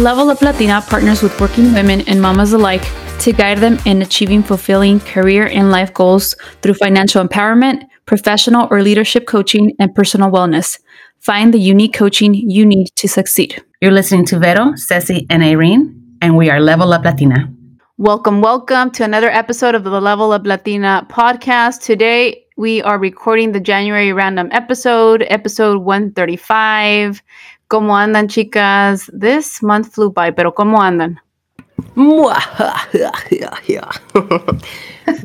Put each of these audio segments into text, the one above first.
Level Up Latina partners with working women and mamas alike to guide them in achieving fulfilling career and life goals through financial empowerment, professional or leadership coaching, and personal wellness. Find the unique coaching you need to succeed. You're listening to Vero, Ceci, and Irene, and we are Level Up Latina. Welcome, welcome to another episode of the Level Up Latina podcast. Today, we are recording the January random episode, episode 135. ¿Cómo andan, chicas? This month flew by, pero ¿cómo andan?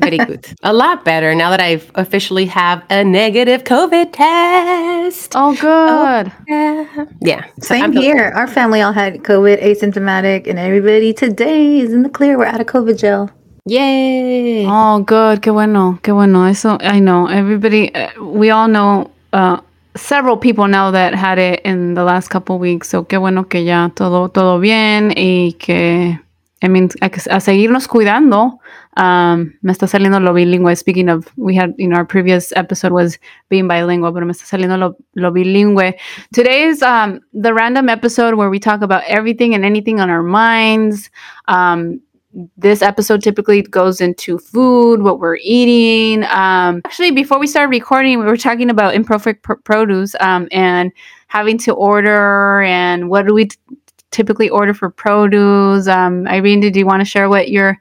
Very good. A lot better now that I've officially have a negative COVID test. Oh, good. Yeah. yeah. So Same I'm- here. Our family all had COVID, asymptomatic, and everybody today is in the clear. We're out of COVID jail. Yay. Oh, good. Qué bueno. Qué bueno. Eso, I know. Everybody, uh, we all know uh, several people now that had it in the last couple weeks. So qué bueno que ya todo, todo bien y que, I mean, a, a seguirnos cuidando. Um, me está saliendo lo bilingüe. Speaking of, we had, know, our previous episode was being bilingual, pero me está saliendo lo, lo bilingüe. Today is um, the random episode where we talk about everything and anything on our minds. Um, this episode typically goes into food, what we're eating. Um, actually, before we started recording, we were talking about imperfect pr- produce um, and having to order and what do we t- typically order for produce. Um, Irene, did you want to share what you're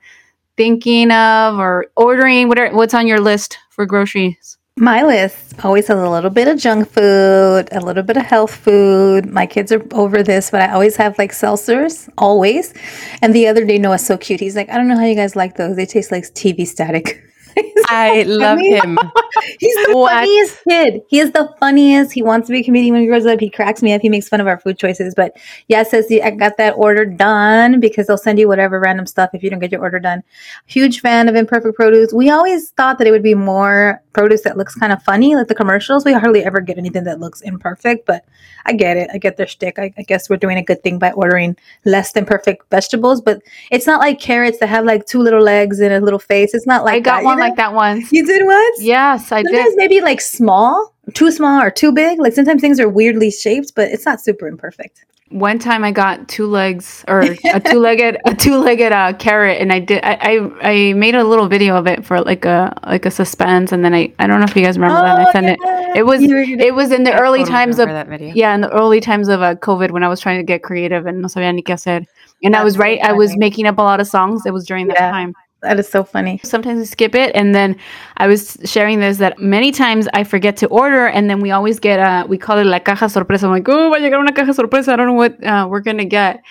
thinking of or ordering? What are, what's on your list for groceries? My list always has a little bit of junk food, a little bit of health food. My kids are over this, but I always have like seltzers, always. And the other day, Noah's so cute. He's like, I don't know how you guys like those. They taste like TV static. I love him. He's the What? funniest kid. He is the funniest. He wants to be a comedian when he grows up. He cracks me up. He makes fun of our food choices. But yeah, says I got that order done because they'll send you whatever random stuff if you don't get your order done. Huge fan of imperfect produce. We always thought that it would be more produce that looks kind of funny, like the commercials. We hardly ever get anything that looks imperfect, but I get it. I get their shtick. I, I guess we're doing a good thing by ordering less than perfect vegetables, but it's not like carrots that have like two little legs and a little face. It's not like I got that, you one know? like that once. You did once? Yes, I sometimes did. maybe like small, too small or too big. Like sometimes things are weirdly shaped, but it's not super imperfect. One time I got two legs or a two legged a two legged uh, carrot, and I did I, I I made a little video of it for like a like a suspense, and then I I don't know if you guys remember that. I sent it. It was You were gonna- it was in the I early totally times of that video. yeah in the early times of uh, COVID when I was trying to get creative and no sabía ni qué hacer, and I That's was so right. I was making up a lot of songs. It was during that Yeah. time That is so funny. sometimes we skip it and then i was sharing this that many times i forget to order and then we always get a we call it la caja sorpresa. I'm like oh va a llegar una caja sorpresa. I don't know what uh, we're gonna get.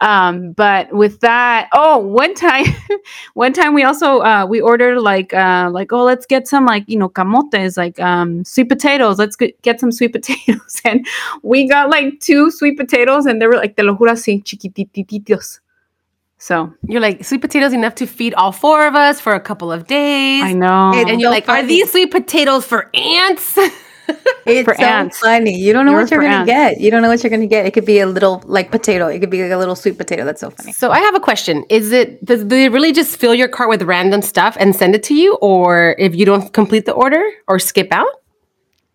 Um but with that oh one time one time we also uh we ordered like uh like oh let's get some like you know camotes like um sweet potatoes. Let's get, some sweet potatoes. And we got like two sweet potatoes and they were like te lo juro así so You're like, sweet potatoes enough to feed all four of us for a couple of days. i know It's And you're so like, are these sweet potatoes for ants? It's For so ants. funny. You don't know They were what you're gonna ants. get. You don't know what you're gonna get. It could be a little like potato. It could be like a little sweet potato. That's so funny. So I have a question. Is it does do they really just fill your cart with random stuff and send it to you? Or if you don't complete the order or skip out?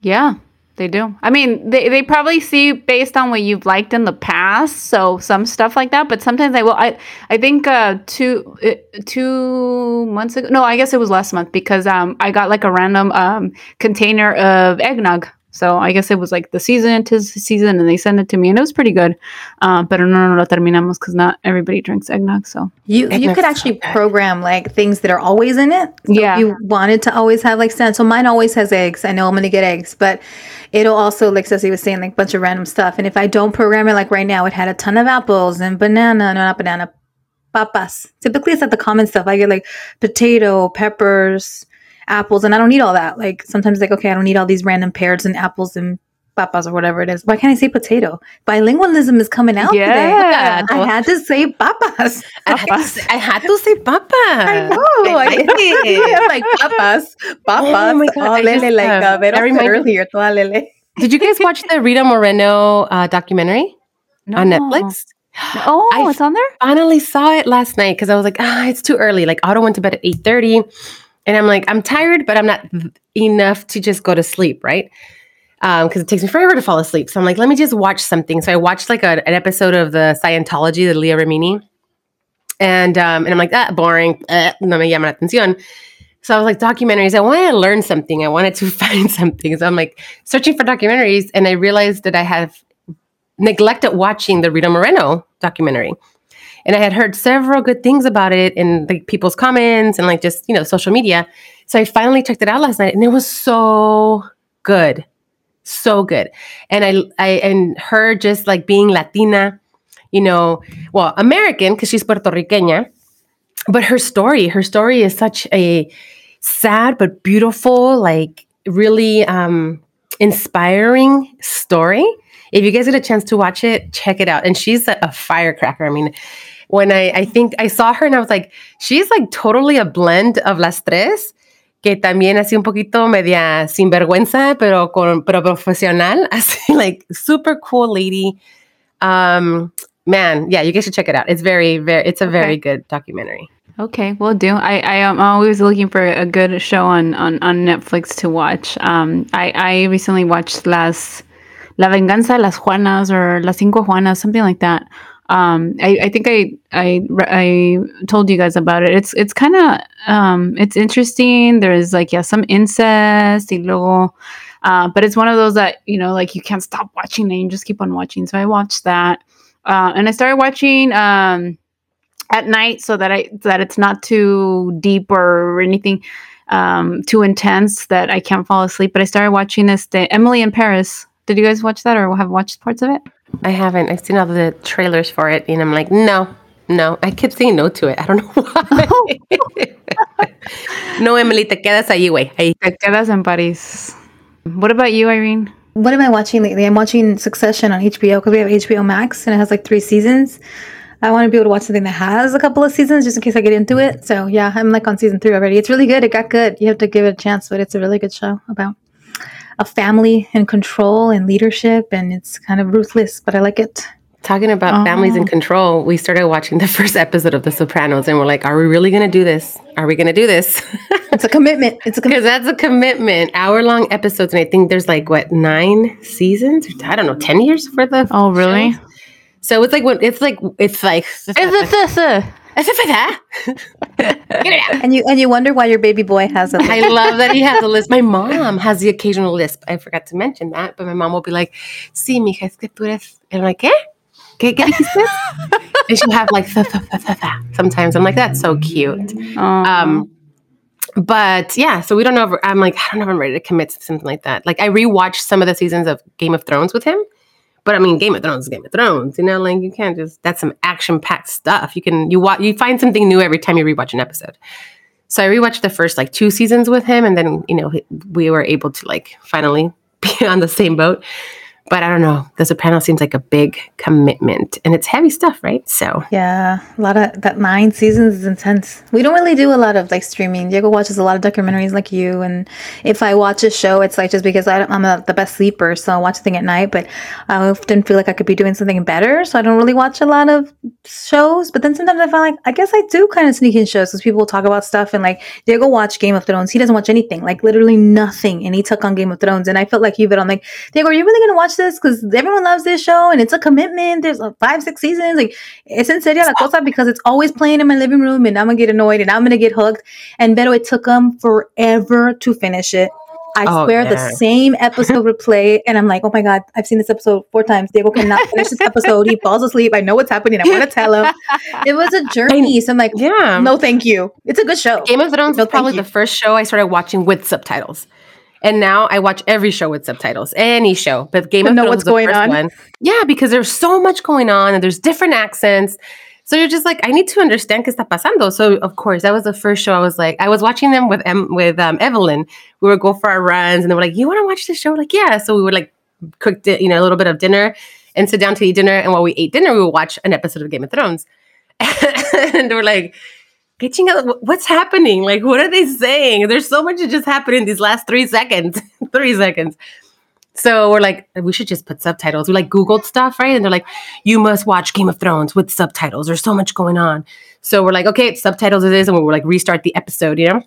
Yeah, they do. I mean, they, they probably see based on what you've liked in the past, so some stuff like that. But sometimes I will. I I think uh, two uh, two months ago. No, I guess it was last month because um I got like a random um container of eggnog. So I guess it was like the season to season, and they sent it to me, and it was pretty good. Um, but no, no, no, lo terminamos because not everybody drinks eggnog. So You you could actually good. program like things that are always in it. So if Yeah. you wanted to always have like stand. So mine always has eggs. I know I'm gonna get eggs, but it'll also like Ceci was saying like a bunch of random stuff. And if I don't program it like right now, it had a ton of apples and banana. No, not banana. Papas. Typically, it's like the common stuff. I get like potato, peppers, apples, and I don't need all that. Like sometimes, like okay, I don't need all these random pears and apples and papas or whatever it is. Why can't I say potato? Bilingualism is coming out Yeah. today. I had to say papas. I had, to say, I had to say papa. I know. I. I'm like papas, papas. Oh my God, Oh, I lele, just, like uh, Vero I said remind- earlier, toda lele. Did you guys watch the Rita Moreno uh, documentary on Netflix? Oh, I- it's on there. finally saw it last night because I was like, ah, it's too early. Like Otto went to bed at 8:30. And I'm like, I'm tired, but I'm not enough to just go to sleep, right? because it takes me forever to fall asleep. So I'm like, let me just watch something. So I watched like a, an episode of the Scientology, the Leah Remini, and um, and I'm like, that ah, boring. Uh, no me llama la atención. So I was like, documentaries. I wanted to learn something. I wanted to find something. So I'm like searching for documentaries, and I realized that I have neglected watching the Rita Moreno documentary. And I had heard several good things about it in like people's comments and like just, you know, social media. So I finally checked it out last night and it was so good. So good. And I I and her just like being Latina, you know, well, American because she's Puerto Riqueña, but her story, her story is such a sad but beautiful, like really um inspiring story. If you guys get a chance to watch it, check it out. And she's a, a firecracker. I mean, when I, I think I saw her and I was like, she's like totally a blend of las tres, que también así un poquito media sinvergüenza, pero, con, pero profesional, así like super cool lady. Um, man, yeah, you guys should check it out. It's very, very, it's a okay. very good documentary. Okay, we'll do. I, I am always looking for a good show on, on, on Netflix to watch. Um, I, I recently watched Las La Venganza de las Juanas or Las Cinco Juanas, something like that um, I, I, think I, I I told you guys about it. It's it's kind of um, it's interesting. There's like yeah some incest, y luego, uh, but it's one of those that you know like you can't stop watching and you just keep on watching. So I watched that, uh, and I started watching um, at night so that I that it's not too deep or anything um, too intense that I can't fall asleep. But I started watching this day, Emily in Paris. Did you guys watch that or have watched parts of it? I haven't. I've seen all the trailers for it, and I'm like, no, no. I kept saying no to it. I don't know why. no, Emily, te quedas ahí, güey. Ahí. Te quedas en París. What about you, Irene? What am I watching lately? I'm watching Succession on HBO because we have HBO Max and it has like three seasons. I want to be able to watch something that has a couple of seasons just in case I get into it. So yeah, I'm like on season three already. It's really good. It got good. You have to give it a chance, but it's a really good show about a family and control and leadership, and it's kind of ruthless, but I like it. Talking about families in oh. control, we started watching the first episode of The Sopranos, and we're like, "Are we really going to do this? Are we going to do this?" it's a commitment. It's a commitment. because that's a commitment. Hour long episodes, and I think there's like what nine seasons? I don't know, ten years for the. Oh, really? Show? So it's like when it's like it's like. Get it out. And you and you wonder why your baby boy has a lisp. I love that he has a lisp. My mom has the occasional lisp. I forgot to mention that, but my mom will be like, "Sí, mija, es que tú eres." And I'm like, ¿qué? ¿Qué, qué dijiste? and she'll have like, sometimes. I'm like, that's so cute. Um, but yeah, so we don't know. If, I'm like, I don't know if I'm ready to commit to something like that. Like, I rewatched some of the seasons of Game of Thrones with him but I mean, Game of Thrones is Game of Thrones. You know, like you can't just that's some action packed stuff. You can you watch you find something new every time you rewatch an episode. So I rewatched the first like two seasons with him, and then you know we were able to like finally be on the same boat but I don't know. The Sopranos seems like a big commitment, and it's heavy stuff, right? So yeah, a lot of that nine seasons is intense. We don't really do a lot of like streaming. Diego watches a lot of documentaries like you, and if I watch a show, it's like just because I am the best sleeper, so I watch thing at night. But I often feel like I could be doing something better, so I don't really watch a lot of shows. But then sometimes I find like I guess I do kind of sneak in shows because people talk about stuff, and like Diego watch Game of Thrones. He doesn't watch anything, like literally nothing, and he took on Game of Thrones, and I felt like you, but I'm like Diego, are you really gonna watch this because everyone loves this show and it's a commitment. There's like five, six seasons. Like it's in serio la cosa because it's always playing in my living room and I'm gonna get annoyed and I'm gonna get hooked. And Vero, it took them forever to finish it. I oh, swear yeah. the same episode would play, and I'm like, oh my god, I've seen this episode four times. Diego cannot finish this episode. He falls asleep. I know what's happening. I want to tell him. It was a journey. So I'm like, yeah, no, thank you. It's a good show. Game of Thrones no, was probably the first show I started watching with subtitles. And now I watch every show with subtitles, any show. But Game of know Thrones what's going on. One. Yeah, because there's so much going on and there's different accents. So you're just like, I need to understand qué está pasando. So of course, that was the first show I was like, I was watching them with em- with um, Evelyn. We would go for our runs, and they were like, "You want to watch this show?" Like, yeah. So we would like cook, di- you know, a little bit of dinner and sit down to eat dinner. And while we ate dinner, we would watch an episode of Game of Thrones. and they were like, ¿Qué? What's happening? Like, what are they saying? There's so much that just happened in these last three seconds. three seconds. So we're like, we should just put subtitles. We like Googled stuff, right? And they're like, you must watch Game of Thrones with subtitles. There's so much going on. So we're like, okay, subtitles it is. And we're like restart the episode, you know?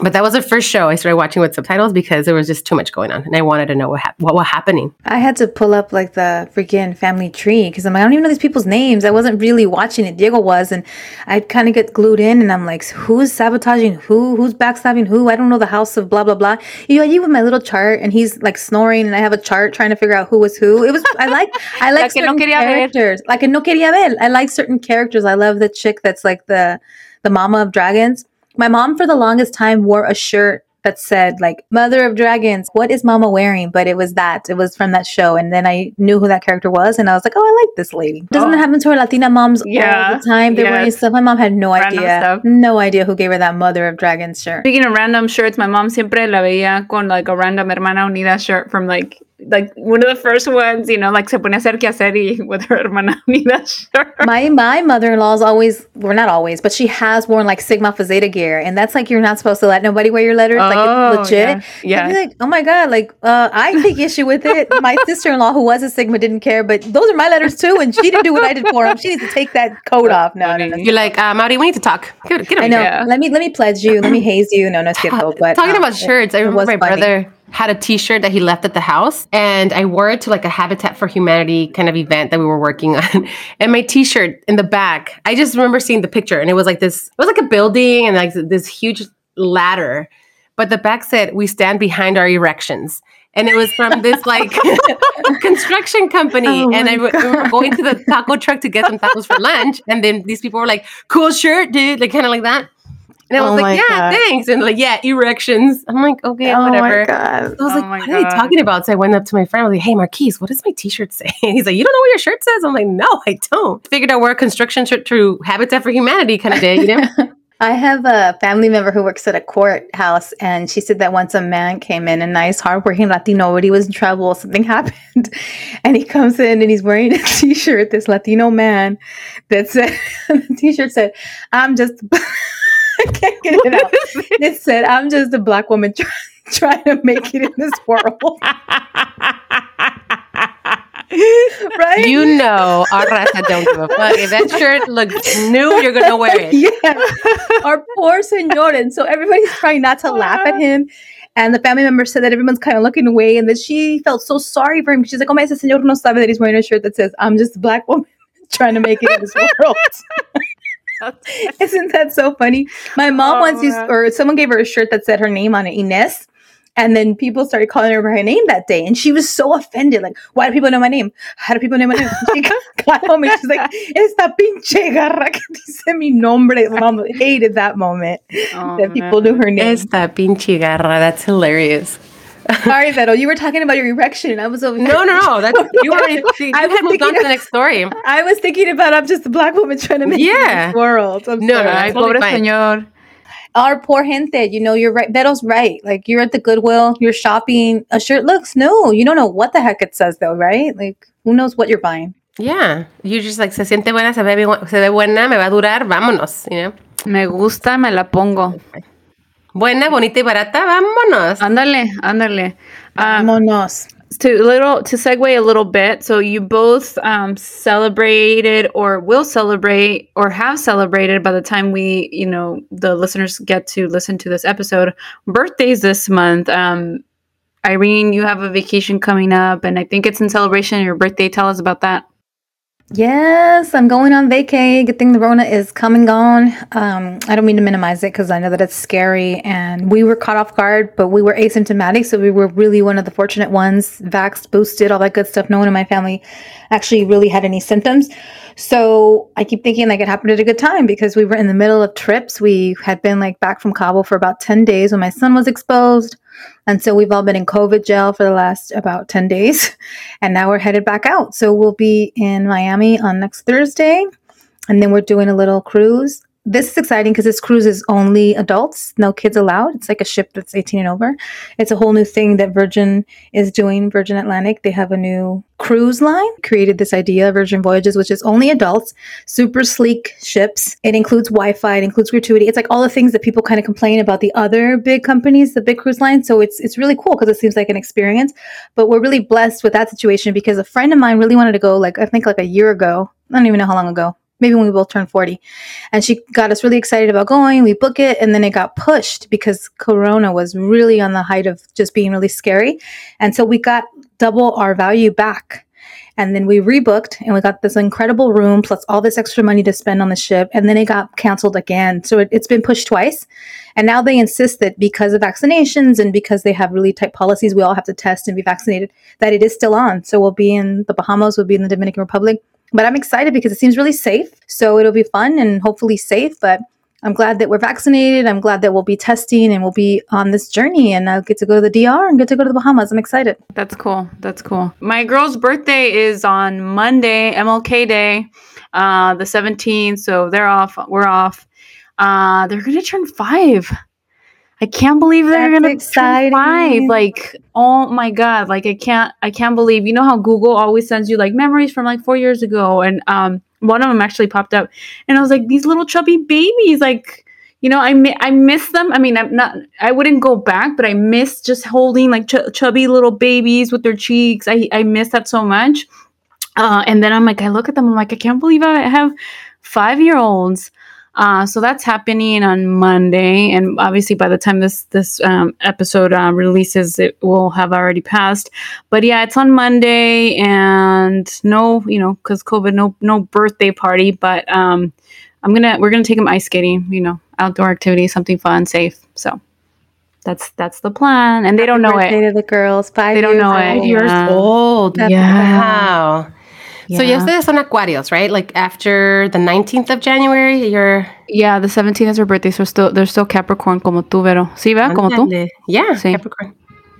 But that was the first show I started watching with subtitles because there was just too much going on, and I wanted to know what hap- what was happening. I had to pull up like the freaking family tree because I'm like, I don't even know these people's names. I wasn't really watching it. Diego was, and I'd kind of get glued in, and I'm like, who's sabotaging who? Who's backstabbing who? I don't know the house of blah blah blah. You know, you with my little chart, and he's like snoring, and I have a chart trying to figure out who was who. It was I like I like La que no certain ver. characters. Like a no quería ver. I like certain characters. I love the chick that's like the the mama of dragons. My mom for the longest time wore a shirt that said like mother of dragons what is mama wearing? But it was that it was from that show and then i knew who that character was and i was like oh i like this lady. Doesn't Oh. it happen to our latina moms Yeah, all the time. They're wearing stuff. My mom had no Random idea. stuff. no idea who gave her that mother of dragons shirt. Speaking of random shirts, my mom siempre la veía con like a random Hermana Unida shirt from like like one of the first ones, you know, like se pone a hacer que hacer y with her Hermana Unida shirt. my my mother-in-law's always well not always but she has worn like sigma phi zeta gear and that's like you're not supposed to let nobody wear your letters like Oh, it's legit yeah, yeah. I'd be like oh my god like uh i take issue with it my sister-in-law who was a sigma didn't care but those are my letters too and she didn't do what i did for him she needs to take that coat off no, no, no. You're like, uh, Mauri, we need to talk. Get, get I know. here. Let me let me pledge you. Let me haze you. No, no, it's cierto. But Talking um, about shirts, I remember my funny. brother had a T-shirt that he left at the house, and I wore it to like a Habitat for Humanity kind of event that we were working on. And my T-shirt in the back, I just remember seeing the picture, and it was like this. It was like a building and like this huge ladder, but the back said, "We stand behind our erections." And it was from this like construction company. Oh and I re- remember going to the taco truck to get some tacos for lunch. And then these people were like, cool shirt, dude. Like kind of like that. And I was Oh like, yeah, God. thanks. And like, yeah, erections. I'm like, okay, Oh my whatever. god. I was Oh like, my what are they God. talking about? So I went up to my friend. I was like, hey, Marquise, what does my t-shirt say? And he's like, you don't know what your shirt says? I'm like, no, I don't. Figured I'd wear a construction shirt through Habitat for Humanity kind of day, you know? I have a family member who works at a courthouse, and she said that once a man came in, a nice, hardworking Latino, but he was in trouble. Something happened, and he comes in and he's wearing a T-shirt. This Latino man that said, the T-shirt said, "I'm just." I can't get it out. It said, "I'm just a black woman try, trying to make it in this world." right? you know our raza don't give a fuck. If that shirt looks new, you're going to wear it. yeah. Our poor senor. And so everybody's trying not to laugh at him. And the family member said that everyone's kind of looking away and that she felt so sorry for him. She's like, oh, my ese señor no sabe that he's wearing a shirt that says, I'm just a black woman trying to make it in this world. Isn't that so funny? My mom Oh, once used, or someone gave her a shirt that said her name on it, Inez. And then people started calling her by her name that day. And she was so offended. Like, why do people know my name? How do people know my name? She got home and she's like, esta pinche garra que dice mi nombre. My mom hated that moment Oh, that people man. knew her name. Esta pinche garra. That's hilarious. Sorry, Vero. You were talking about your erection. and I was over here. No, no, no. That's, you already you I was had moved on to the next story. I was thinking about I'm just a black woman trying to make it in Yeah. this world. I'm No, no, sorry. I- Ay, totally pobre fine. señor. Our poor gente, you know, you're right. Vero's right. Like you're at the Goodwill, you're shopping. A shirt looks new. You don't know what the heck it says though, right? Like who knows what you're buying? Yeah. You just like, se siente buena, se ve, bien- se ve buena, me va a durar, vámonos, you know? Me gusta, me la pongo. Buena, bonita y barata, vámonos. Ándale, ándale. Um, Vámonos. to little to segue a little bit so you both um, celebrated or will celebrate or have celebrated by the time we you know the listeners get to listen to this episode birthdays this month um, irene you have a vacation coming up and i think it's in celebration of your birthday tell us about that Yes, I'm going on vacay. Good thing the Rona is coming on. Um, I don't mean to minimize it because I know that it's scary and we were caught off guard, but we were asymptomatic. So we were really one of the fortunate ones, vaxxed, boosted, all that good stuff. No one in my family actually really had any symptoms. So I keep thinking like it happened at a good time because we were in the middle of trips. We had been like back from Cabo for about 10 days when my son was exposed. And so we've all been in COVID jail for the last about 10 days. And now we're headed back out. So we'll be in Miami on next Thursday. And then we're doing a little cruise. This is exciting because this cruise is only adults, no kids allowed. It's like a ship that's 18 and over. It's a whole new thing that Virgin is doing, Virgin Atlantic. They have a new cruise line, created this idea, Virgin Voyages, which is only adults, super sleek ships. It includes Wi Fi, it includes gratuity. It's like all the things that people kind of complain about the other big companies, the big cruise lines. So it's, it's really cool because it seems like an experience. But we're really blessed with that situation because a friend of mine really wanted to go, like, I think like a year ago. I don't even know how long ago maybe when we both turned 40. And she got us really excited about going. We book it and then it got pushed because Corona was really on the height of just being really scary. And so we got double our value back. And then we rebooked and we got this incredible room plus all this extra money to spend on the ship. And then it got canceled again. So it, it's been pushed twice. And now they insist that because of vaccinations and because they have really tight policies, we all have to test and be vaccinated, that it is still on. So we'll be in the Bahamas, we'll be in the Dominican Republic. But I'm excited because it seems really safe. So it'll be fun and hopefully safe. But I'm glad that we're vaccinated. I'm glad that we'll be testing and we'll be on this journey and I'll get to go to the DR and get to go to the Bahamas. I'm excited. That's cool. That's cool. My girl's birthday is on Monday, MLK Day, uh, the 17th. So they're off. We're off. Uh, they're going to turn five. I can't believe they're That's gonna exciting. five. Like, oh my god! Like, I can't, I can't believe. You know how Google always sends you like memories from like four years ago, and um, one of them actually popped up, and I was like, these little chubby babies, like, you know, I mi- I miss them. I mean, I'm not, I wouldn't go back, but I miss just holding like ch- chubby little babies with their cheeks. I I miss that so much. Uh, and then I'm like, I look at them, I'm like, I can't believe I have five year olds. Uh, so that's happening on Monday, and obviously by the time this this um, episode uh, releases, it will have already passed. But yeah, it's on Monday, and no, you know, because COVID, no no birthday party. But um, I'm gonna we're gonna take them ice skating, you know, outdoor activity, something fun, safe. So that's that's the plan, and they don't know Birthday it. to the girls. Five They don't years know it. old. Five years Yeah. old. That's Yeah. Wow. So Yeah. ya ustedes son Aquarios, right? Like after the 19th of January, you're Yeah, the 17th is her birthday, so still they're still Capricorn como tú, Vero. Sí, ¿verdad? Como tú. Yeah, Sí. Capricorn.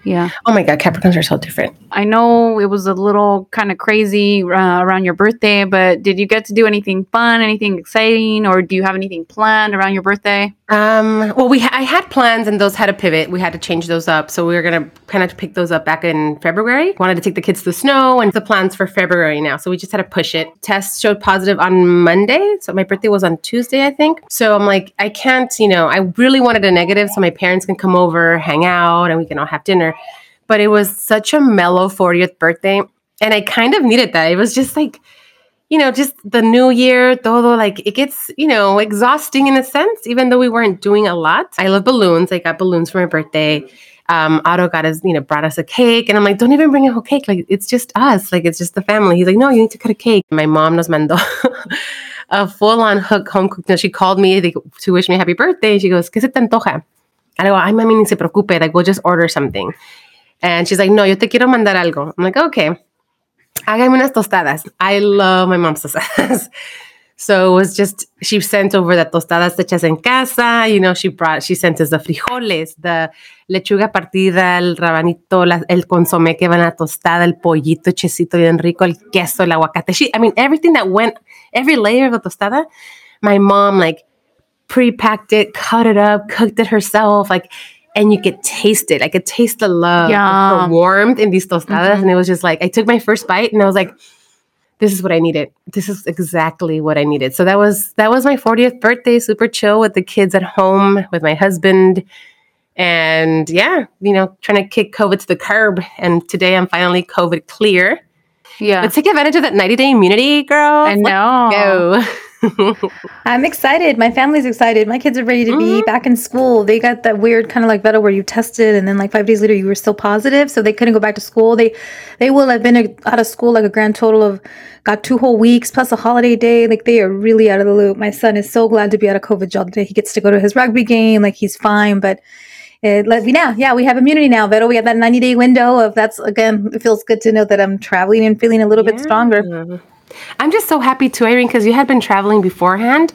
Yeah. Oh my God, Capricorns are so different. I know it was a little kind of crazy uh, around your birthday, but did you get to do anything fun, anything exciting, or do you have anything planned around your birthday? Um, well, we ha- I had plans and those had to pivot. We had to change those up. So we were gonna kind of pick those up back in February. Wanted to take the kids to the snow and the plans for February now. So we just had to push it. Test showed positive on Monday. So my birthday was on Tuesday, I think. So I'm like, I can't, you know, I really wanted a negative so my parents can come over, hang out, and we can all have dinner. But it was such a mellow 40th birthday. And I kind of needed that. It was just like, you know, just the new year, todo like it gets, you know, exhausting in a sense, even though we weren't doing a lot. I love balloons. I got balloons for my birthday. Um, Otto got us, you know, brought us a cake. And I'm like, don't even bring a whole cake. Like, it's just us. Like, it's just the family. He's like, no, you need to cut a cake. My mom nos mandó a full on hook home cooked. meal. She called me to wish me happy birthday. She goes, ¿Qué se te antoja? I go, ay, mami, ni se preocupe. Like, we'll just order something. And she's like, no, yo te quiero mandar algo. I'm like, okay hágame unas tostadas. I love my mom's tostadas. So it was just, she sent over the tostadas hechas en casa. You know, she brought, she sent us the frijoles, the lechuga partida, el rabanito, la, el consomé que va en la tostada, el pollito chesito bien rico, el queso, el aguacate. She, I mean, everything that went, every layer of the tostada, my mom like pre-packed it, cut it up, cooked it herself. Like, and you could taste it. I could taste the love, Yum. the warmth in these tostadas. Mm-hmm. And it was just like, I took my first bite and I was like, this is what I needed. This is exactly what I needed. So that was that was my 40th birthday, super chill with the kids at home, with my husband. And yeah, you know, trying to kick COVID to the curb. And today I'm finally COVID clear. Yeah, Let's take advantage of that 90 day immunity, girl. I know. Go. I'm excited. My family's excited. My kids are ready to be mm-hmm. back in school. They got that weird kind of like Vero where you tested and then like five days later you were still positive, so they couldn't go back to school. They they will have been a- out of school like a grand total of got two whole weeks plus a holiday day. Like they are really out of the loop. My son is so glad to be out of COVID jail today. He gets to go to his rugby game. Like he's fine, but. It let me now. Yeah, we have immunity now, Vero. We have that 90 day window of that's again, it feels good to know that I'm traveling and feeling a little bit stronger. I'm just so happy too, Irene, because you had been traveling beforehand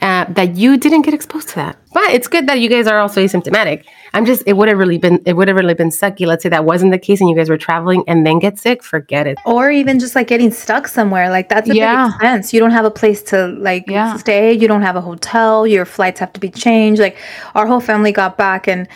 uh, that you didn't get exposed to that. But it's good that you guys are also asymptomatic. I'm just, it would have really been, it would have really been sucky. Let's say that wasn't the case and you guys were traveling and then get sick, forget it. or even just like getting stuck somewhere like that's a Yeah. big expense. You don't have a place to like Yeah. stay. You don't have a hotel. Your flights have to be changed. Like our whole family got back and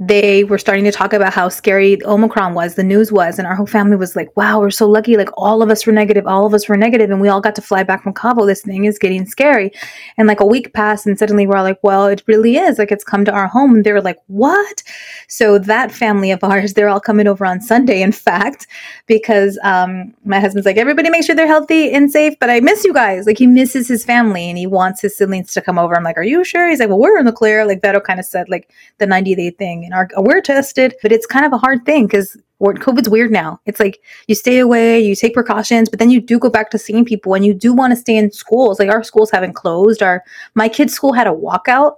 they were starting to talk about how scary omicron was the news was and our whole family was like wow we're so lucky. Like all of us were negative all of us were negative and we all got to fly back from cabo. This thing is getting scary. And like a week passed and suddenly we're all like well it really is. Like it's come to our home. And they were like what what? So that family of ours, they're all coming over on Sunday, in fact, because um, my husband's like, everybody make sure they're healthy and safe, but I miss you guys. Like he misses his family and he wants his siblings to come over. I'm like, are you sure? He's like, well, we're in the clear. Like Vero kind of said, like the 90 day thing and our, we're tested, but it's kind of a hard thing because COVID's weird now. It's like you stay away, you take precautions, but then you do go back to seeing people and you do want to stay in schools. Like our schools haven't closed. Our my kids' school had a walkout.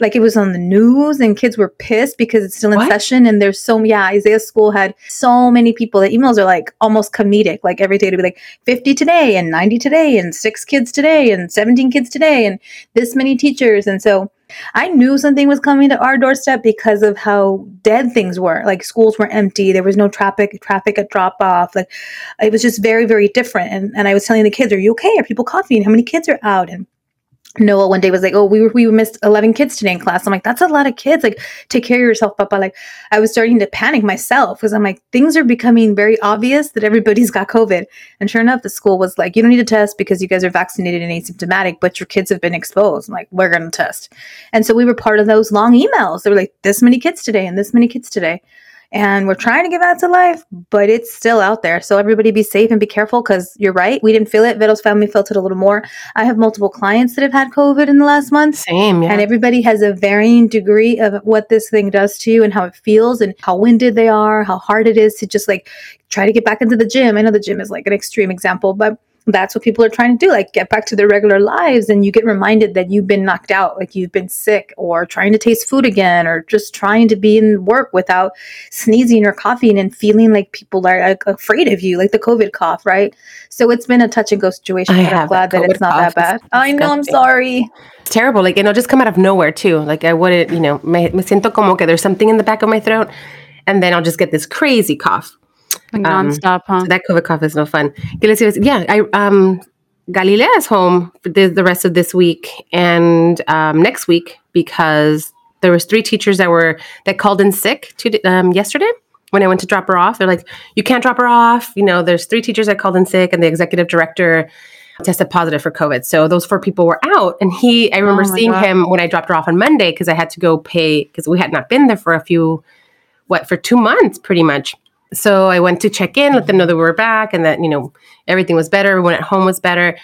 Like it was on the news and kids were pissed because it's still in What? session and there's so yeah, Isaiah's school had so many people. The emails are like almost comedic. Like every day to be like 50 today and 90 today and six kids today and 17 kids today and this many teachers. And so I knew something was coming to our doorstep because of how dead things were. Like schools were empty. There was no traffic, traffic at drop off. Like it was just very, very different. And and I was telling the kids, "Are you okay? Are people coughing? How many kids are out?" And Noah one day was like, "Oh, we we missed eleven kids today in class." I'm like, "That's a lot of kids. Like, take care of yourself, Papa." Like, I was starting to panic myself because I'm like, things are becoming very obvious that everybody's got COVID. And sure enough, the school was like, "You don't need to test because you guys are vaccinated and asymptomatic, but your kids have been exposed." I'm like, "We're gonna test." And so we were part of those long emails. They were like, "This many kids today and this many kids today." And we're trying to get back to life, but it's still out there. So everybody be safe and be careful because you're right. We didn't feel it. Vero's family felt it a little more. I have multiple clients that have had COVID in the last month. Same, yeah. And everybody has a varying degree of what this thing does to you and how it feels and how winded they are, how hard it is to just like try to get back into the gym. I know the gym is like an extreme example, but that's what people are trying to do like get back to their regular lives and you get reminded that you've been knocked out like you've been sick or trying to taste food again or just trying to be in work without sneezing or coughing and feeling like people are like, afraid of you like the covid cough right so it's been a touch and go situation I i'm glad that it's not that bad i know i'm sorry It's terrible. Like, it'll just come out of nowhere too. Like, I wouldn't, you know, me, me siento como que there's something in the back of my throat, and then I'll just get this crazy cough. Like Um, nonstop, huh? So that COVID cough is no fun. Que les iba a decir? Yeah, I um, Galilea is home for the, the rest of this week and um, next week because there was three teachers that were that called in sick to, um, yesterday when I went to drop her off. They're like, "You can't drop her off." You know, there's three teachers that called in sick, and the executive director tested positive for COVID. So those four people were out, and he. I remember Oh seeing God. him when I dropped her off on Monday because I had to go pay because we had not been there for a few, what for two months pretty much. So I went to check in, let them know that we were back and that, you know, everything was better. Everyone at home was better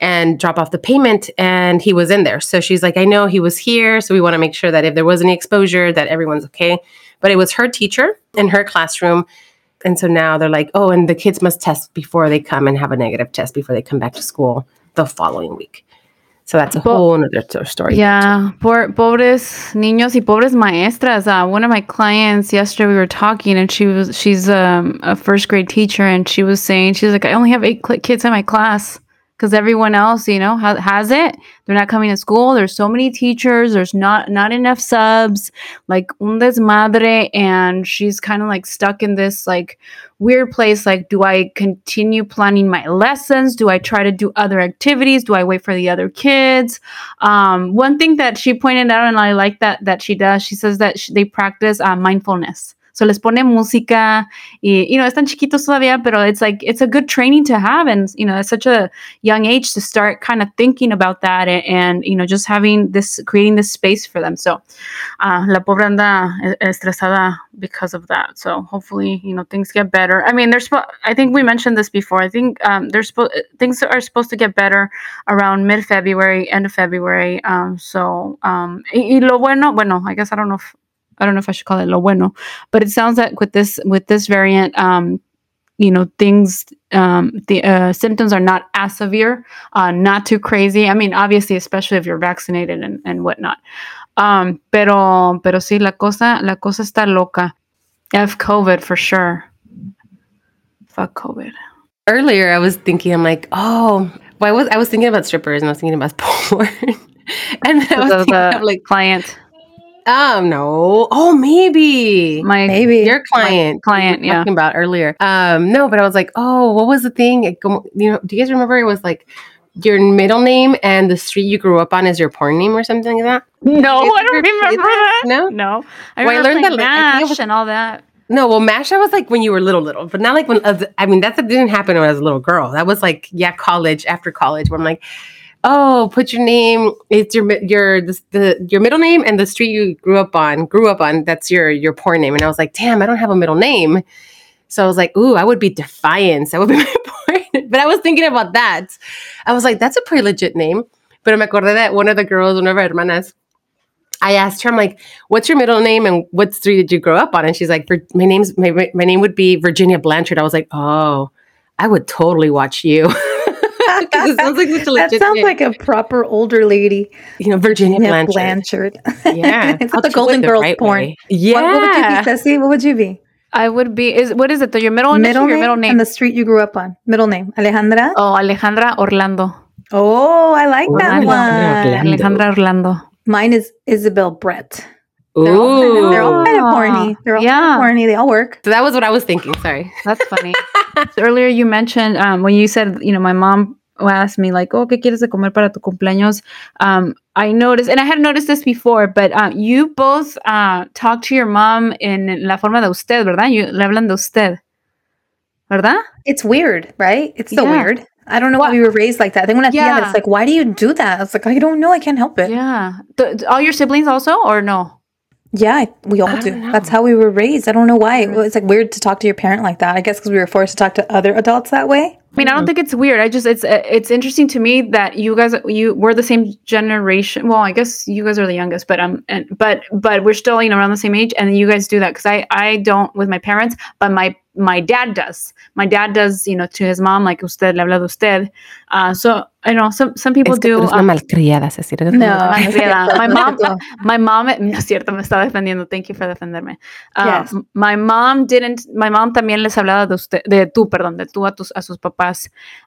and drop off the payment. And he was in there. So she's like, I know he was here. So we want to make sure that if there was any exposure, that everyone's okay. But it was her teacher in her classroom. And so now they're like, oh, and the kids must test before they come and have a negative test before they come back to school the following week. So that's a But- whole other story. Yeah, poor, pobres niños y pobres maestras. Uh, one of my clients yesterday, we were talking, and she was she's um, a first grade teacher, and she was saying she's like, I only have eight kids in my class because everyone else, you know, ha- has it. They're not coming to school. There's so many teachers. There's not not enough subs. Like un desmadre, and she's kind of like stuck in this like weird place like do i continue planning my lessons do i try to do other activities do i wait for the other kids um, one thing that she pointed out and i like that that she does she says that they practice uh, mindfulness so les pone música y you know están chiquitos todavía pero it's like it's a good training to have and you know at such a young age to start kind of thinking about that and, and you know just having this creating this space for them so uh, la pobre anda estresada because of that. So hopefully, you know, things get better. I mean, there's, I think we mentioned this before. I think um, there's things are supposed to get better around mid February, end of February. Um, so, um, y, y lo bueno, bueno, I guess I don't know if, I don't know if I should call it lo bueno, but it sounds like with this, with this variant, um, you know, things, um, the uh, symptoms are not as severe, uh, not too crazy. I mean, obviously, especially if you're vaccinated and, and whatnot. Um, pero, pero sí, la cosa, la cosa está loca. F COVID for sure. Fuck COVID. Earlier, I was thinking, I'm like, oh, well, I was I was thinking about strippers and I was thinking about porn, and then I was The, thinking the like, client, oh no, oh maybe my maybe your client, client, yeah. talking about earlier. Um, no, but I was like, oh, what was the thing? You know, do you guys remember? It was like your middle name and the street you grew up on is your porn name or something like that. No, I don't remember that. No, No, I Well, I learned that, like, I think it Mash was- and all that. no. Well, Mash, that was like when you were little, little, but not like when. I mean, that didn't happen when I was a little girl. That was like yeah, college after college, where I'm like. "Oh, put your name. It's your your the, the your middle name and the street you grew up on. Grew up on. That's your your porn name." And I was like, "Damn, I don't have a middle name." So I was like, "Ooh, I would be Defiance. That would be my porn." But I was thinking about that. I was like, "That's a pretty legit name." But me acordé that one of the girls, one of our hermanas, I asked her, I'm like, what's your middle name and what street did you grow up on? And she's like, my name's my, my name would be Virginia Blanchard. I was like, oh, I would totally watch you. 'Cause it sounds like such a That sounds name. like a proper older lady. you know Virginia Blanchard. Blanchard. Yeah, it's I'll the Golden the Girls right porn. way. Yeah, What, what would you be, Ceci? What would you be? I would be. Is what is it? Your middle, Middle or your name, middle name. and the street you grew up on. Middle name, Alejandra. oh, Alejandra Orlando. Oh, I like that one. Orlando. Alejandra Orlando. Mine is Isabel Brett. Ooh. They're all, kind of, they're all kind of corny. They're all yeah. kind of corny. They all work. so that was what I was thinking. Sorry. That's funny. Earlier you mentioned um, when you said, you know, my mom asked me like, "Oh, qué quieres de comer para tu cumpleaños?" Um, I noticed, and I had noticed this before, but uh, you both uh, talk to your mom in la forma de usted, ¿verdad? You le hablan de usted, ¿verdad? It's weird, right? It's so Yeah. weird. I don't know why we were raised like that. I think when the end, Yeah. it's like, why do you do that? It's like, I don't know. I can't help it. Yeah. Th- all your siblings also, or no? Yeah, we all I do. That's how we were raised. I don't know why. It's like weird to talk to your parent like that. I guess because we were forced to talk to other adults that way. I mean, I don't think it's weird. I just it's it's interesting to me that you guys you we're the same generation. Well, I guess you guys are the youngest, but um, and but but we're still you know around the same age, and you guys do that because I I don't with my parents, but my my dad does. My dad does you know to his mom like usted le habla de usted. Uh, so I know some some people Es que tú do. una um, malcriada. Eres No. Frida, my mom, No. my mom, no es cierto, me estaba defendiendo. Thank you for defenderme. Uh, Yes. My mom didn't, my mom también les hablaba de usted, de tú, perdón, de tú a tus, a sus papás.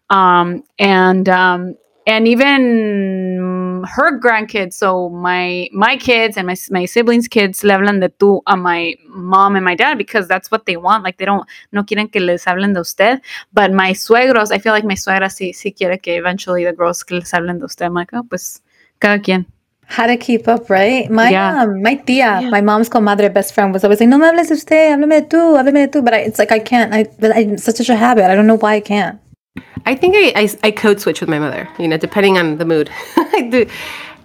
Um, and, um, and even her grandkids, so my, my kids and my, my siblings' kids le hablan de tú a my mom and my dad because that's what they want. Like they don't, no quieren que les hablen de usted. But my suegros, I feel like my suegra sí, sí quiere que eventually the girls que les hablen de usted. I'm like, oh, pues, cada quien. How to keep up, right? My Yeah. um, my tia, my mom's comadre best friend was always like, "No me hables de usted, háblame de tú, háblame de tú." But I, it's like I can't. I, but I, it's such a habit. I don't know why I can't. I think I, I, I code switch with my mother, you know, depending on the mood. I do.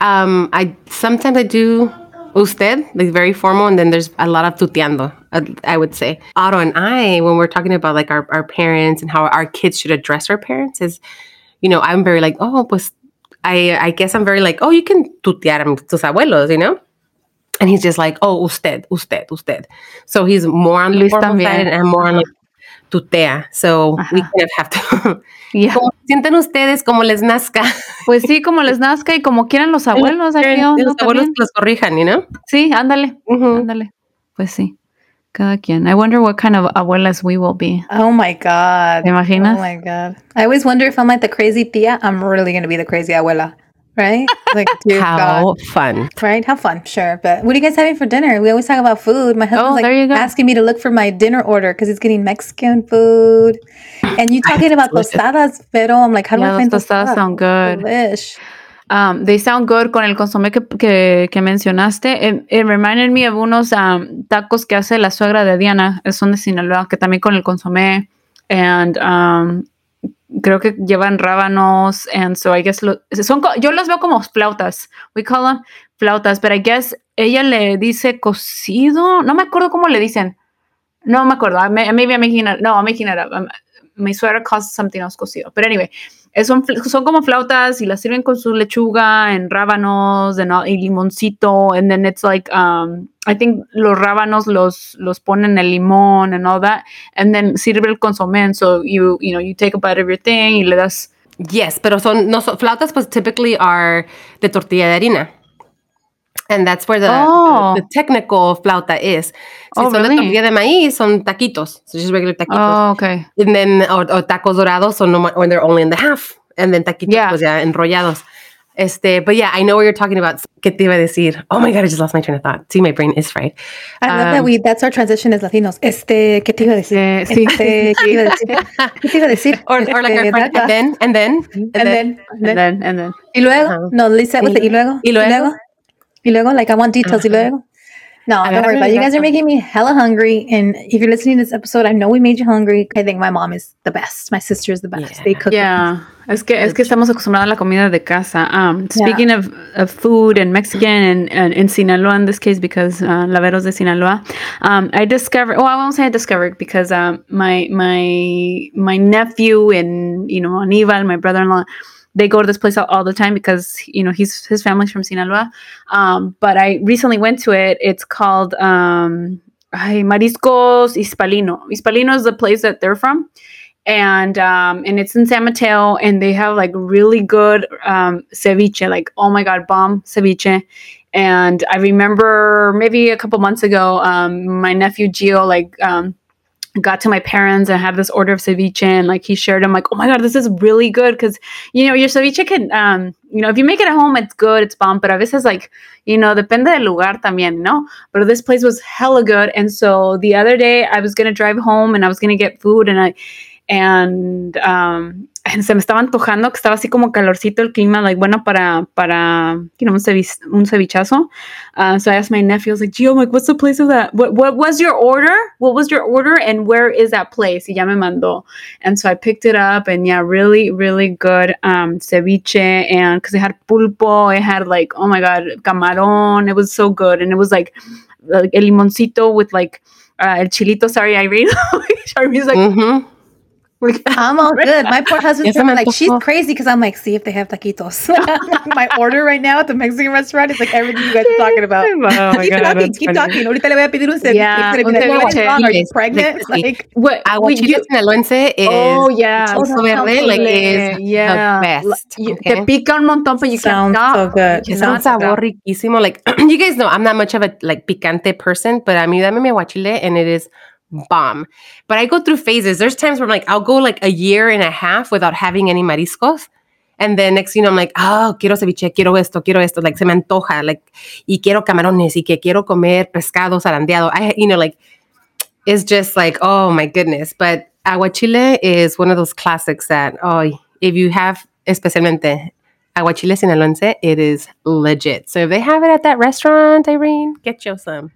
Um, I sometimes I do usted, like very formal, and then there's a lot of tuteando, I would say. Otto and I, when we're talking about like our, our parents and how our kids should address our parents, is, you know, I'm very like, oh, pues, I, I guess I'm very like, oh, you can tutear a tus abuelos, you know? And he's just like, oh, usted, usted, usted. So he's more on the formal también. side and I'm more on like tutea. So we kind of have to Yeah. como sienten ustedes, como les nazca. Pues sí, como les nazca y como quieran los abuelos. aquí, ¿no? los abuelos que los corrijan, know? Sí, ándale, ándale. Pues sí, cada quien. I wonder what kind of abuelas we will be. Oh my god! ¿Te imaginas? Oh my god! I always wonder if I'm like the crazy tia. I'm really gonna be the crazy abuela, right? Like, dear How God. fun. Right? How fun, sure. But what are you guys having for dinner? We always talk about food. My husband's Oh, like there you go. asking me to look for my dinner order because he's getting Mexican food. And you talking about tostadas, pero I'm like, how do Yeah, I find tostadas sound good. Delish. Um, they sound good con el consomé que, que, que mencionaste. It, it reminded me of unos um, tacos que hace la suegra de Diana, son de Sinaloa, que también con el consomé. And um, creo que llevan rábanos. And so I guess lo- son, yo los veo como flautas. We call them flautas, but I guess ella le dice cocido. No me acuerdo cómo le dicen. No me acuerdo. Maybe I'm making it, no, I'm making it up. Um, my sweater calls something else cocido. But anyway, son, fl- son como flautas y las sirven con su lechuga en rábanos and y limoncito. And then it's like, um, I think los rábanos los, los ponen el limón and all that. And then sirve el consomé. So you, you know, you take a bite of your thing y le das. Yes, pero son, no son, flautas pues typically are de tortilla de harina. And that's where the, Oh. the, the technical flauta is. Si Oh, son really? de tortilla de maíz, son taquitos. So just regular taquitos. Oh, okay. And then, or, or tacos dorados son no, when they're only in the half. And then taquitos Yeah. pues ya enrollados. Este, but yeah, I know what you're talking about. ¿Qué te iba a decir? Oh my God, I just lost my train of thought. See, my brain is fried. I love that Um, we, that's our transition as Latinos. Este, ¿qué te iba a decir? Eh, sí. Este, ¿qué iba a decir? ¿Qué te iba a decir? Or, or like our Este, friend, da- and then, and then, and, and then, then, and And then, then, and then. y luego, Ajá. no, Lisa, with the, y luego, Y luego. y luego, like I want details, y luego, No, I don't worry about it. You guys are making me hella hungry. And if you're listening to this episode, I know we made you hungry. I think my mom is the best. My sister is the best. Yeah. They cook. Yeah, es que es que estamos acostumbrados a la comida de casa. Um, speaking of, of food and Mexican and, and in Sinaloa in this case because uh, Laveros de Sinaloa, um, I discovered. Well, I won't say I discovered because um, my my my nephew and you know Aníbal, my brother-in-law, they go to this place all, the time because you know he's his family's from Sinaloa. Um, but I recently went to it. It's called um, ay, Mariscos Hispalino. Hispalino is the place that they're from and um and it's in San Mateo and they have like really good um ceviche like oh my god bomb ceviche and I remember maybe a couple months ago um my nephew Gio like um got to my parents and had this order of ceviche and like he shared I'm like oh my god this is really good because you know your ceviche can um you know if you make it at home it's good it's bomb but a veces like you know depende del lugar también no? But this place was hella good and so the other day I was gonna drive home and I was gonna get food and I and um se me estaba antojando que estaba así como calorcito el clima like bueno para para you know un, ceviche, un cevichazo. Uh, so I asked my nephew I was like Gio like what's the place of that what, what was your order? What was your order and where is that place? Y ya me mandó. And so I picked it up and yeah really really good um ceviche and because it had pulpo it had like oh my god camarón it was so good. And it was like like el limoncito with like uh, el chilito sorry Irene Irene's like Mhm. like, I'm all good. My poor husband's Yes, I'm like, she's crazy because I'm like, see if they have taquitos. my order right now at the Mexican restaurant is like everything you guys are talking about. Oh keep God, talking, keep funny. talking. Ahorita le voy a pedir un ceviche. Yeah, He's gonna be un like, "What's ceviche. wrong? Are you Yes, pregnant? like, Like, What? Aguachile you- sinaloense is oh yeah, Oh, verde, like is yeah. the best. You- okay? Te pica un montón, but you can't sounds stop. so good. You Es cannot sabor riquísimo. Like you guys know, I'm not much of a like picante person, but a mí dame mi aguachile and it is bomb. But I go through phases. There's times where I'm like, I'll go like a year and a half without having any mariscos. And then next you know, I'm like, oh, quiero ceviche, quiero esto, quiero esto. Like, se me antoja. Like, y quiero camarones, y que quiero comer pescado zarandeado. I, you know, like, it's just like, oh my goodness. But aguachile is one of those classics that, oh, if you have, especialmente aguachile sinaloense, it is legit. So if they have it at that restaurant, Irene, get you some.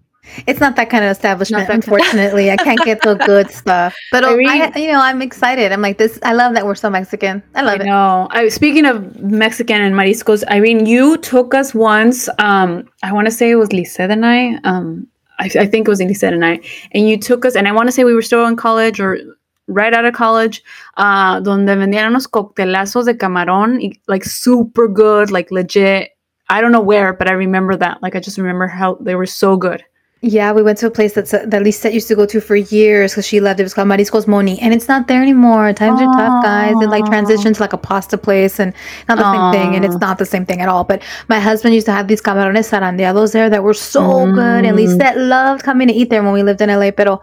It's not that kind of establishment, Not that kind- unfortunately. I can't get the good stuff. But I I, mean- you know, I'm excited. I'm like this. I love that we're so Mexican. I love I it. know. I, speaking of Mexican and mariscos, Irene, you took us once. Um, I want to say it was Lisette and I. Um, I, I think it was Lisette and I. And you took us, and I want to say we were still in college or right out of college, uh, donde vendían unos coctelazos de camarón, like super good, like legit. I don't know where, but I remember that. Like I just remember how they were so good. Yeah, we went to a place that's that Lisette used to go to for years because she loved it. It was called Mariscos Moni, and it's not there anymore. Times are tough, guys. It like Aw. transitioned to like a pasta place, and not the same thing. And it's not the same thing at all. But my husband used to have these camarones zarandeados there that were so good, and Mm. Lisette loved coming to eat there when we lived in LA. Pero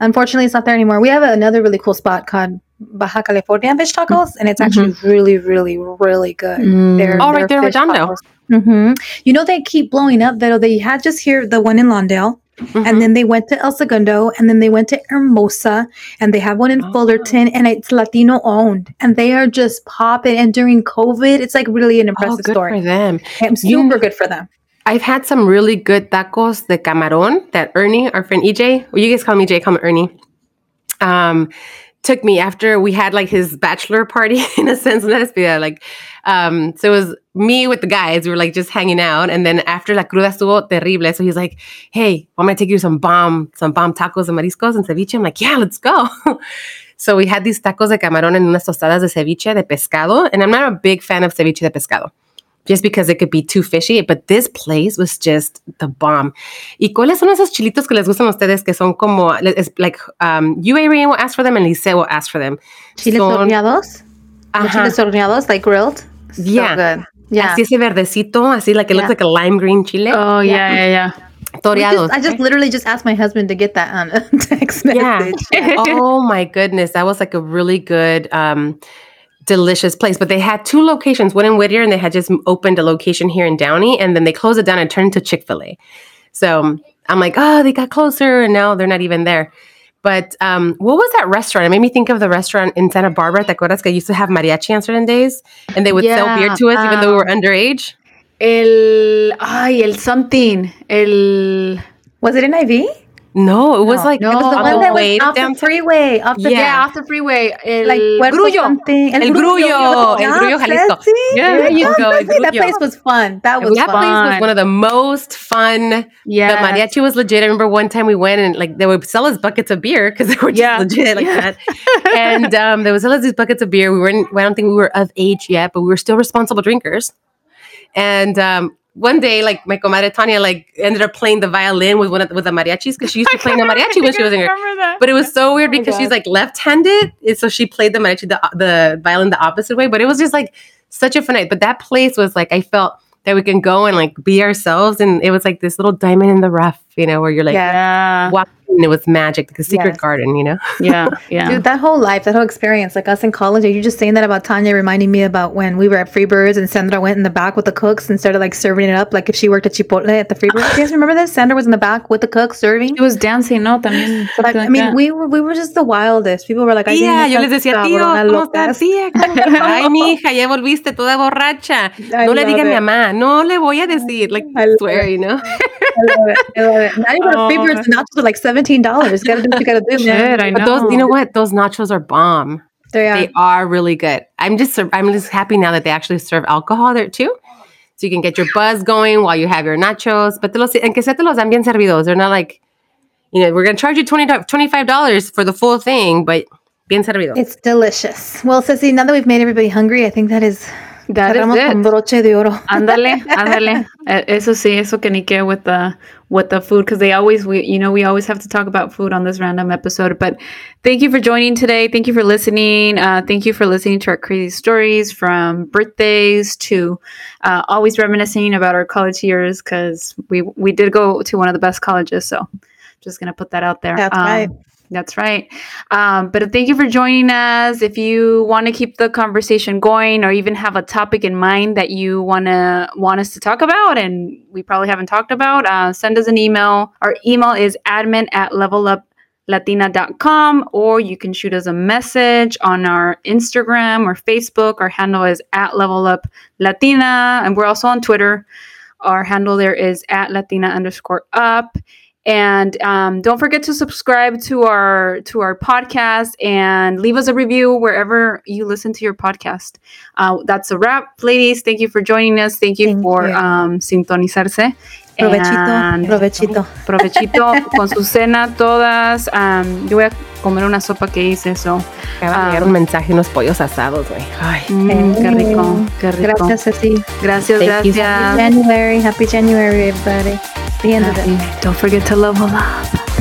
unfortunately, it's not there anymore. We have another really cool spot called Baja California Fish Tacos, and it's actually really, really, really good. Mm. They're- Oh, right they're there in Redondo. tacos. Hmm You know they keep blowing up. Though they had just here the one in Lawndale, Mhm. and then they went to El Segundo, and then they went to Hermosa, and they have one in Oh. Fullerton, and it's Latino owned, and they are just popping. And during COVID, it's like really an Oh, impressive good story. for them. I'm You- super good for them. I've had some really good tacos de camarón that Ernie, our friend EJ, well, you guys call me EJ, call me Ernie, um, took me after we had like his bachelor party in a sense. Us be like, um, so it was me with the guys. We were like just hanging out, and then after la cruda estuvo terrible. So he's like, "Hey, I'm gonna take you some bomb, some bomb tacos and mariscos and ceviche." I'm like, "Yeah, let's go." so we had these tacos de camarón and unas tostadas de ceviche de pescado, and I'm not a big fan of ceviche de pescado just because it could be too fishy. But this place was just the bomb. ¿Y cuáles son esos chilitos que les gustan a ustedes que son como, es like, um, you, Irene, will ask for them and Lise will ask for them? Chiles Son- horneados, The Ajá. chiles horneados, like grilled. So Yeah. good. Yeah. Así ese verdecito, así like it looks like a lime green chile. Oh yeah, yeah, yeah. We toreados. just- I just literally just asked my husband to get that on a text Yeah. oh my goodness, that was like a really good, um, delicious place. But they had two locations, one in Whittier, and they had just opened a location here in Downey, and then they closed it down and turned into Chick Fil A. So I'm like, oh, they got closer, and now they're not even there. But um, what was that restaurant? It made me think of the restaurant in Santa Barbara. ¿Te acuerdas que used to have mariachi on certain days, and they would sell beer to us even though we were um, underage? El, ay, el something, el, Was it an IV? No, it was No. like It was the on one that way was off the freeway. Off the Yeah. Yeah, off the freeway. El like Puerto Grullo. something. El Grullo. El Grullo, Jalisco. Yeah, there you go, That place was fun. That was that fun. place was one of the most fun. Yeah. The mariachi was legit. I remember one time we went and like they would sell us buckets of beer because they were just Yeah. legit like Yeah. that. And um, they would sell us these buckets of beer. We weren't. I don't think we were of age yet, but we were still responsible drinkers. And um, one day, like my comadre Tanya, like ended up playing the violin with one of the, with the mariachis because she used to play the mariachi when she was younger. But it was so weird Oh because she's like left-handed, and so she played the mariachi the, the violin the opposite way. But it was just like such a fun night. But that place was like I felt that we can go and like be ourselves, and it was like this little diamond in the rough, you know, where you're like Yeah. Yeah. walking, and it was magic, like a secret Yes. garden, you know. Yeah. Yeah. Dude, that whole life, that whole experience, like us in college, you just saying that about Tanya reminding me about when we were at Freebirds and Sandra went in the back with the cooks and started like serving it up like if she worked at Chipotle at the Freebirds. you guys remember this? Sandra was in the back with the cooks serving. She was dancing, no? También. Like, something I mean, that. we were we were just the wildest. People were like, "Ay, Yeah, yo les decía, tío, cabronas ¿cómo estás, tía? Ay, mi hija, ya volviste toda borracha. No le love diga a mi mamá, no le voy a decir. Like, I swear, it. you know. I love it. I love it. Now you go to Oh. Freebirds and nachos are like seventeen dollars. Gotta do what you gotta do, man. Shit, I But those, know. you know what? Those nachos are bomb. They are. They are really good. I'm just I'm just happy now that they actually serve alcohol there too. So you can get your buzz going while you have your nachos. But te los, en que se te los dan bien servidos. They're not like, you know, we're going to charge you 20, $25 for the full thing, but bien servido. It's delicious. Well, Ceci, now that we've made everybody hungry, I think that is That is cerramos con it. broche de oro. Ándale, ándale. Eso sí, eso que ni que with the with the food because they always we you know we always have to talk about food on this random episode. But thank you for joining today. Thank you for listening. Uh, thank you for listening to our crazy stories from birthdays to uh, always reminiscing about our college years because we we did go to one of the best colleges. So just gonna put that out there. That's right. That's right. Um, but thank you for joining us. If you want to keep the conversation going, or even have a topic in mind that you wanna want us to talk about, and we probably haven't talked about, uh, send us an email. Our email is admin at leveluplatina.com, or you can shoot us a message on our Instagram or Facebook. Our handle is at leveluplatina, and we're also on Twitter. Our handle there is at latina underscore up and um, don't forget to subscribe to our to our podcast and leave us a review wherever you listen to your podcast. Uh, that's a wrap. Ladies thank you for joining us. Thank you Thank for you. Um, sintonizarse Provechito, provechito. provechito con su cena todas um, yo voy a comer una sopa que hice eso Acaba de llegar un mensaje, unos pollos asados, güey. Ay. Mm, qué rico qué rico Gracias, Ceci. gracias Thank you. gracias January. Happy January, everybody. The end of it. don't forget to level up